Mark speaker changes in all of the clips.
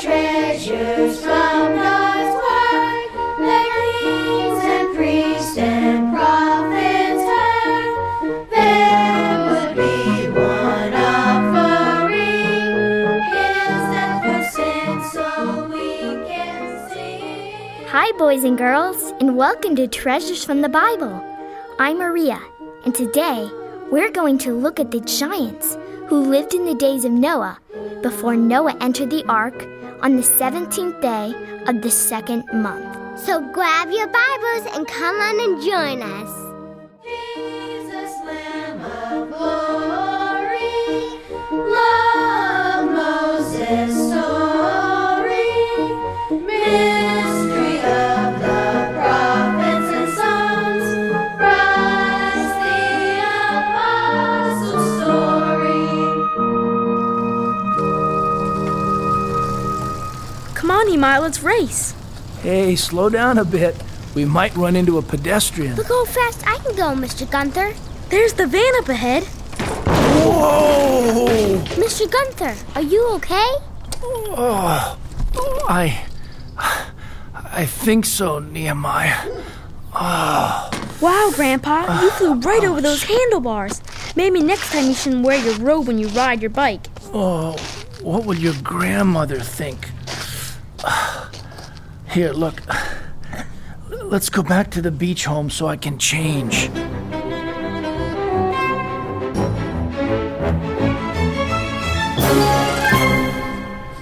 Speaker 1: treasures from God's.
Speaker 2: Hi, boys and girls, and welcome to Treasures from the Bible. I'm Maria, and today we're going to look at the giants who lived in the days of Noah before Noah entered the ark on the 17th day of the second month.
Speaker 3: So grab your Bibles and come on and join us.
Speaker 1: Jesus, Lamb of glory, love
Speaker 4: let's race.
Speaker 5: Hey, slow down a bit. We might run into a pedestrian.
Speaker 3: Look how fast I can go, Mr. Gunther.
Speaker 4: There's the van up ahead.
Speaker 5: Whoa!
Speaker 3: Mr. Gunther, are you okay?
Speaker 5: Oh, I. I think so, Nehemiah. Oh.
Speaker 4: Wow, Grandpa, you flew right over those handlebars. Maybe next time you shouldn't wear your robe when you ride your bike.
Speaker 5: Oh, what would your grandmother think? Here, look. Let's go back to the beach home so I can change.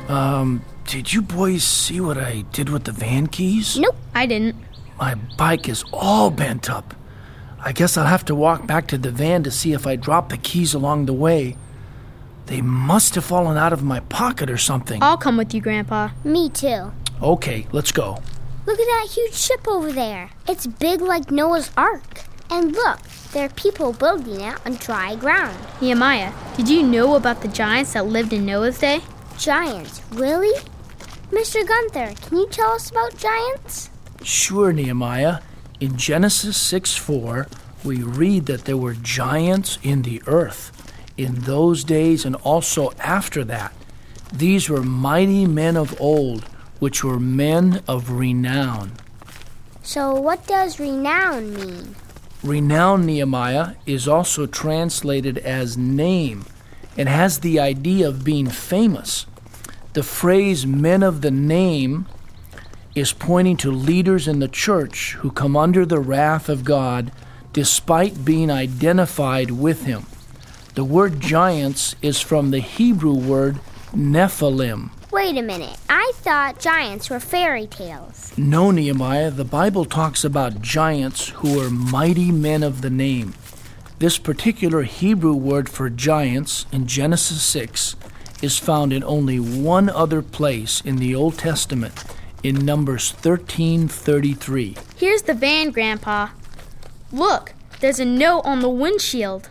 Speaker 5: Um, did you boys see what I did with the van keys?
Speaker 3: Nope.
Speaker 4: I didn't.
Speaker 5: My bike is all bent up. I guess I'll have to walk back to the van to see if I dropped the keys along the way. They must have fallen out of my pocket or something.
Speaker 4: I'll come with you, Grandpa.
Speaker 3: Me too.
Speaker 5: Okay, let's go.
Speaker 3: Look at that huge ship over there. It's big like Noah's Ark. And look, there are people building it on dry ground.
Speaker 4: Nehemiah, did you know about the giants that lived in Noah's day?
Speaker 3: Giants, really? Mr. Gunther, can you tell us about giants?
Speaker 5: Sure, Nehemiah. In Genesis 6 4, we read that there were giants in the earth in those days and also after that. These were mighty men of old, which were men of renown.
Speaker 3: So, what does renown mean?
Speaker 5: Renown, Nehemiah, is also translated as name and has the idea of being famous. The phrase men of the name is pointing to leaders in the church who come under the wrath of God despite being identified with him. The word giants is from the Hebrew word Nephilim.
Speaker 3: Wait a minute. I thought giants were fairy tales.
Speaker 5: No, Nehemiah, the Bible talks about giants who are mighty men of the name. This particular Hebrew word for giants in Genesis 6 is found in only one other place in the Old Testament, in Numbers 13:33.
Speaker 4: Here's the van, Grandpa. Look, there's a note on the windshield.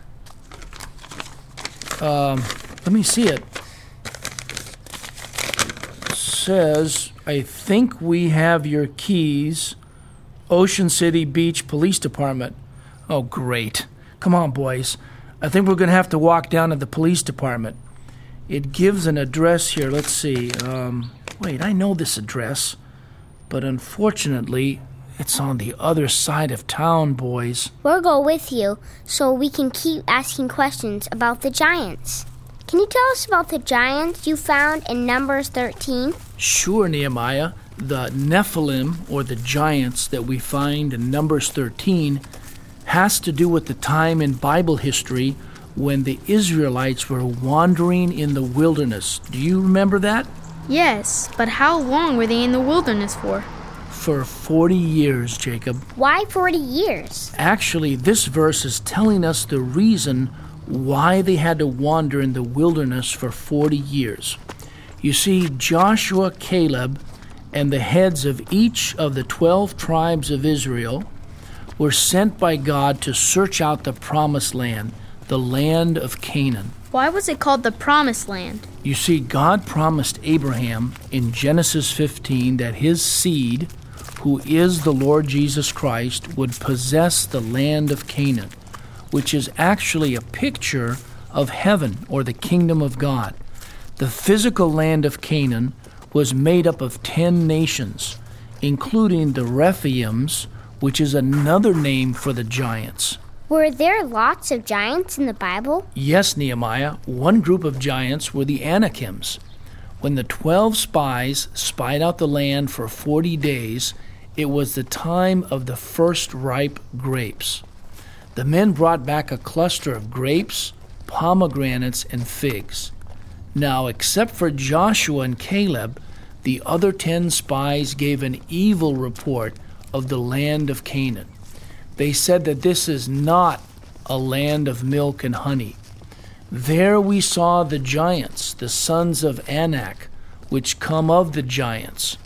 Speaker 5: Um, let me see it. Says, I think we have your keys. Ocean City Beach Police Department. Oh, great. Come on, boys. I think we're going to have to walk down to the police department. It gives an address here. Let's see. Um, wait, I know this address. But unfortunately, it's on the other side of town, boys.
Speaker 3: We'll go with you so we can keep asking questions about the giants. Can you tell us about the giants you found in Numbers 13?
Speaker 5: Sure, Nehemiah. The Nephilim, or the giants that we find in Numbers 13, has to do with the time in Bible history when the Israelites were wandering in the wilderness. Do you remember that?
Speaker 4: Yes, but how long were they in the wilderness for?
Speaker 5: For 40 years, Jacob.
Speaker 3: Why 40 years?
Speaker 5: Actually, this verse is telling us the reason why they had to wander in the wilderness for 40 years. You see, Joshua, Caleb, and the heads of each of the 12 tribes of Israel were sent by God to search out the promised land, the land of Canaan.
Speaker 4: Why was it called the Promised Land?
Speaker 5: You see, God promised Abraham in Genesis 15 that his seed, who is the Lord Jesus Christ, would possess the land of Canaan, which is actually a picture of heaven or the kingdom of God. The physical land of Canaan was made up of ten nations, including the Rephaims, which is another name for the giants.
Speaker 3: Were there lots of giants in the Bible?
Speaker 5: Yes, Nehemiah, one group of giants were the Anakims. When the twelve spies spied out the land for forty days, it was the time of the first ripe grapes. The men brought back a cluster of grapes, pomegranates, and figs. Now, except for Joshua and Caleb, the other ten spies gave an evil report of the land of Canaan. They said that this is not a land of milk and honey. There we saw the giants, the sons of Anak, which come of the giants.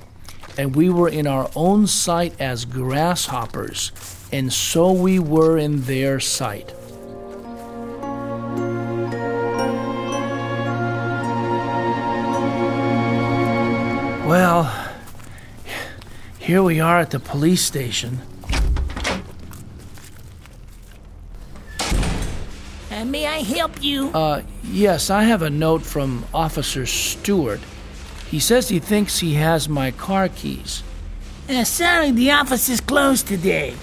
Speaker 5: And we were in our own sight as grasshoppers, and so we were in their sight. Well, here we are at the police station.
Speaker 6: Uh, may I help you?
Speaker 5: Uh, yes, I have a note from Officer Stewart. He says he thinks he has my car keys.
Speaker 6: Uh, sorry, the office is closed today.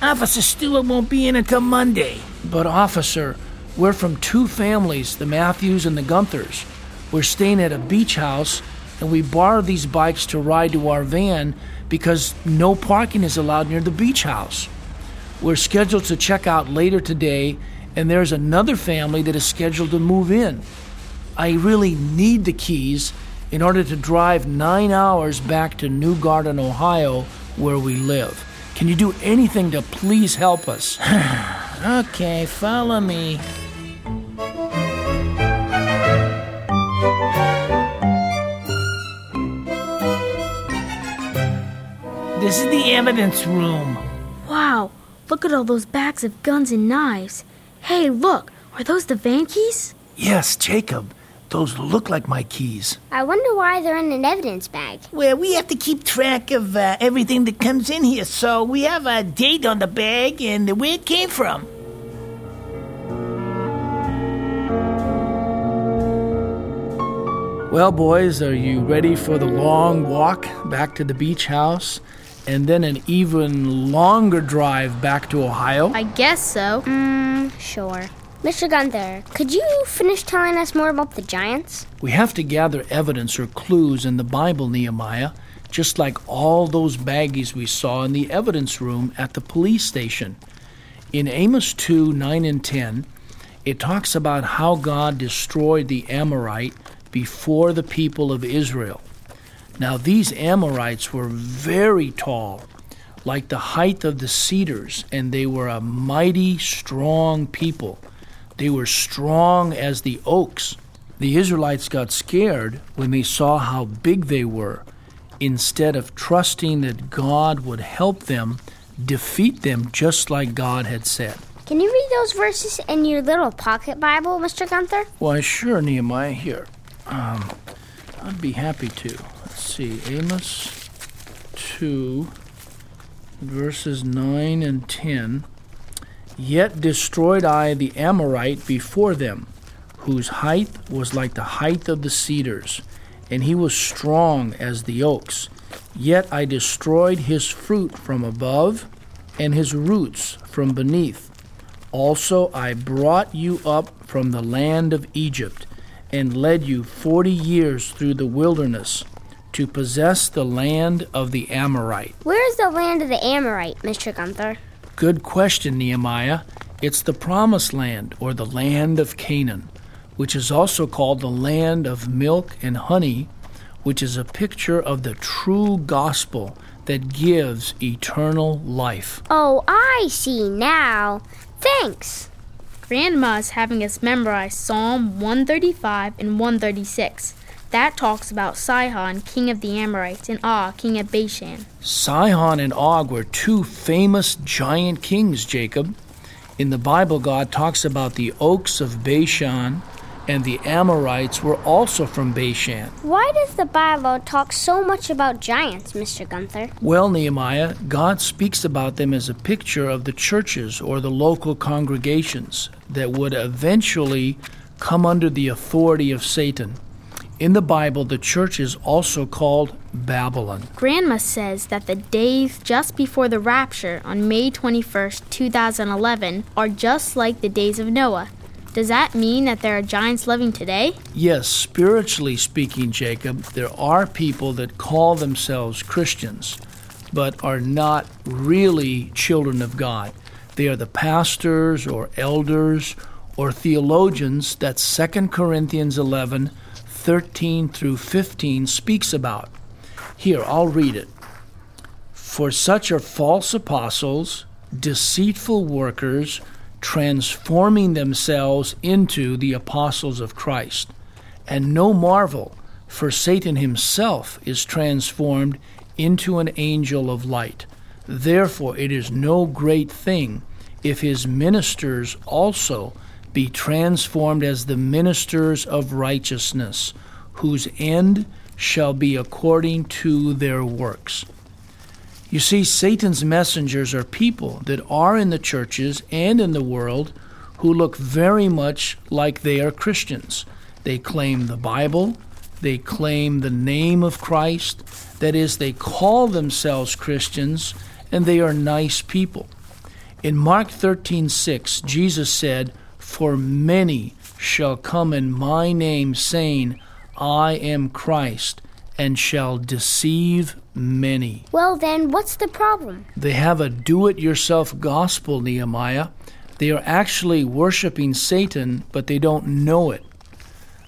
Speaker 6: Officer Stewart won't be in until Monday.
Speaker 5: But, officer, we're from two families, the Matthews and the Gunthers. We're staying at a beach house, and we borrowed these bikes to ride to our van because no parking is allowed near the beach house. We're scheduled to check out later today, and there's another family that is scheduled to move in. I really need the keys in order to drive nine hours back to New Garden, Ohio, where we live. Can you do anything to please help us?
Speaker 6: Okay, follow me. This is the evidence room.
Speaker 4: Wow, look at all those bags of guns and knives. Hey, look, are those the van keys?
Speaker 5: yes, Jacob. Those look like my keys.
Speaker 3: I wonder why they're in an evidence bag.
Speaker 6: Well, we have to keep track of uh, everything that comes in here, so we have a date on the bag and where it came from.
Speaker 5: Well, boys, are you ready for the long walk back to the beach house and then an even longer drive back to Ohio?
Speaker 4: I guess so.
Speaker 3: Mm, sure. Mr. Gunther, could you finish telling us more about the giants?
Speaker 5: We have to gather evidence or clues in the Bible, Nehemiah, just like all those baggies we saw in the evidence room at the police station. In Amos 2 9 and 10, it talks about how God destroyed the Amorite before the people of Israel. Now, these Amorites were very tall, like the height of the cedars, and they were a mighty, strong people. They were strong as the oaks. The Israelites got scared when they saw how big they were. Instead of trusting that God would help them defeat them just like God had said.
Speaker 3: Can you read those verses in your little pocket Bible, Mr. Gunther?
Speaker 5: Why, sure, Nehemiah. Here. Um, I'd be happy to. See. Amos 2, verses 9 and 10. Yet destroyed I the Amorite before them, whose height was like the height of the cedars, and he was strong as the oaks. Yet I destroyed his fruit from above, and his roots from beneath. Also I brought you up from the land of Egypt, and led you forty years through the wilderness, to possess the land of the Amorite.
Speaker 3: Where is the land of the Amorite, Mr. Gunther?
Speaker 5: Good question, Nehemiah. It's the promised land, or the land of Canaan, which is also called the land of milk and honey, which is a picture of the true gospel that gives eternal life.
Speaker 3: Oh, I see now. Thanks.
Speaker 4: Grandma's having us memorize Psalm 135 and 136. That talks about Sihon, king of the Amorites, and Og, king of Bashan.
Speaker 5: Sihon and Og were two famous giant kings, Jacob. In the Bible, God talks about the oaks of Bashan, and the Amorites were also from Bashan.
Speaker 3: Why does the Bible talk so much about giants, Mr. Gunther?
Speaker 5: Well, Nehemiah, God speaks about them as a picture of the churches or the local congregations that would eventually come under the authority of Satan. In the Bible, the church is also called Babylon.
Speaker 4: Grandma says that the days just before the rapture on May 21st, 2011 are just like the days of Noah. Does that mean that there are giants living today?
Speaker 5: Yes, spiritually speaking, Jacob, there are people that call themselves Christians, but are not really children of God. They are the pastors or elders or theologians that 2 Corinthians 11 13 through 15 speaks about. Here, I'll read it. For such are false apostles, deceitful workers, transforming themselves into the apostles of Christ. And no marvel, for Satan himself is transformed into an angel of light. Therefore, it is no great thing if his ministers also be transformed as the ministers of righteousness, whose end shall be according to their works. You see, Satan's messengers are people that are in the churches and in the world who look very much like they are Christians. They claim the Bible, they claim the name of Christ, that is, they call themselves Christians, and they are nice people. In Mark 13:6, Jesus said, "For many shall come in my name saying, I am Christ, and shall deceive many."
Speaker 3: Well, then, what's the problem?
Speaker 5: They have a do it yourself gospel, Nehemiah. They are actually worshiping Satan, but they don't know it.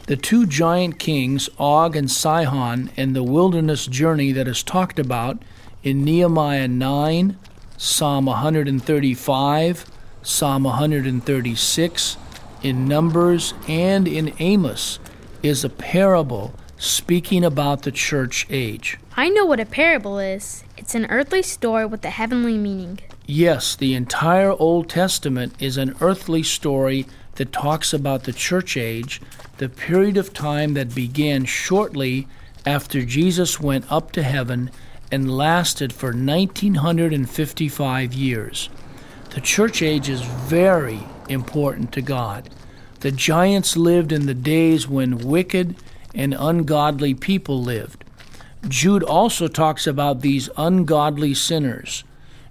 Speaker 5: The two giant kings, Og and Sihon, and the wilderness journey that is talked about in Nehemiah 9, Psalm 135, Psalm 136, in Numbers, and in Amos is a parable speaking about the church age.
Speaker 4: I know what a parable is. It's an earthly story with a heavenly meaning.
Speaker 5: Yes, the entire Old Testament is an earthly story that talks about the church age, the period of time that began shortly after Jesus went up to heaven and lasted for 1955 years. The church age is very important to God. The giants lived in the days when wicked and ungodly people lived. Jude also talks about these ungodly sinners.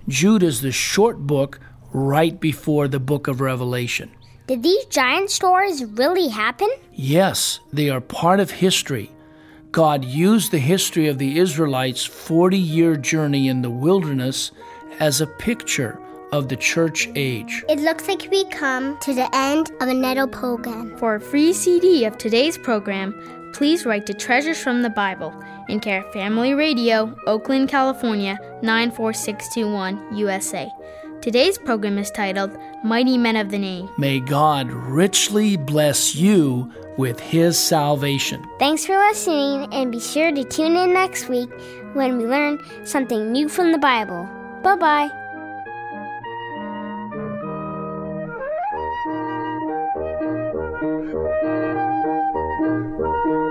Speaker 5: Jude is the short book right before the book of Revelation.
Speaker 3: Did these giant stories really happen?
Speaker 5: Yes, they are part of history. God used the history of the Israelites' 40 year journey in the wilderness as a picture of the church age.
Speaker 3: It looks like we come to the end of another program.
Speaker 4: For a free CD of today's program, please write to Treasures from the Bible in care of Family Radio, Oakland, California 94621, USA. Today's program is titled Mighty Men of the Name.
Speaker 5: May God richly bless you with His salvation.
Speaker 3: Thanks for listening, and be sure to tune in next week when we learn something new from the Bible. Bye bye. Thank you.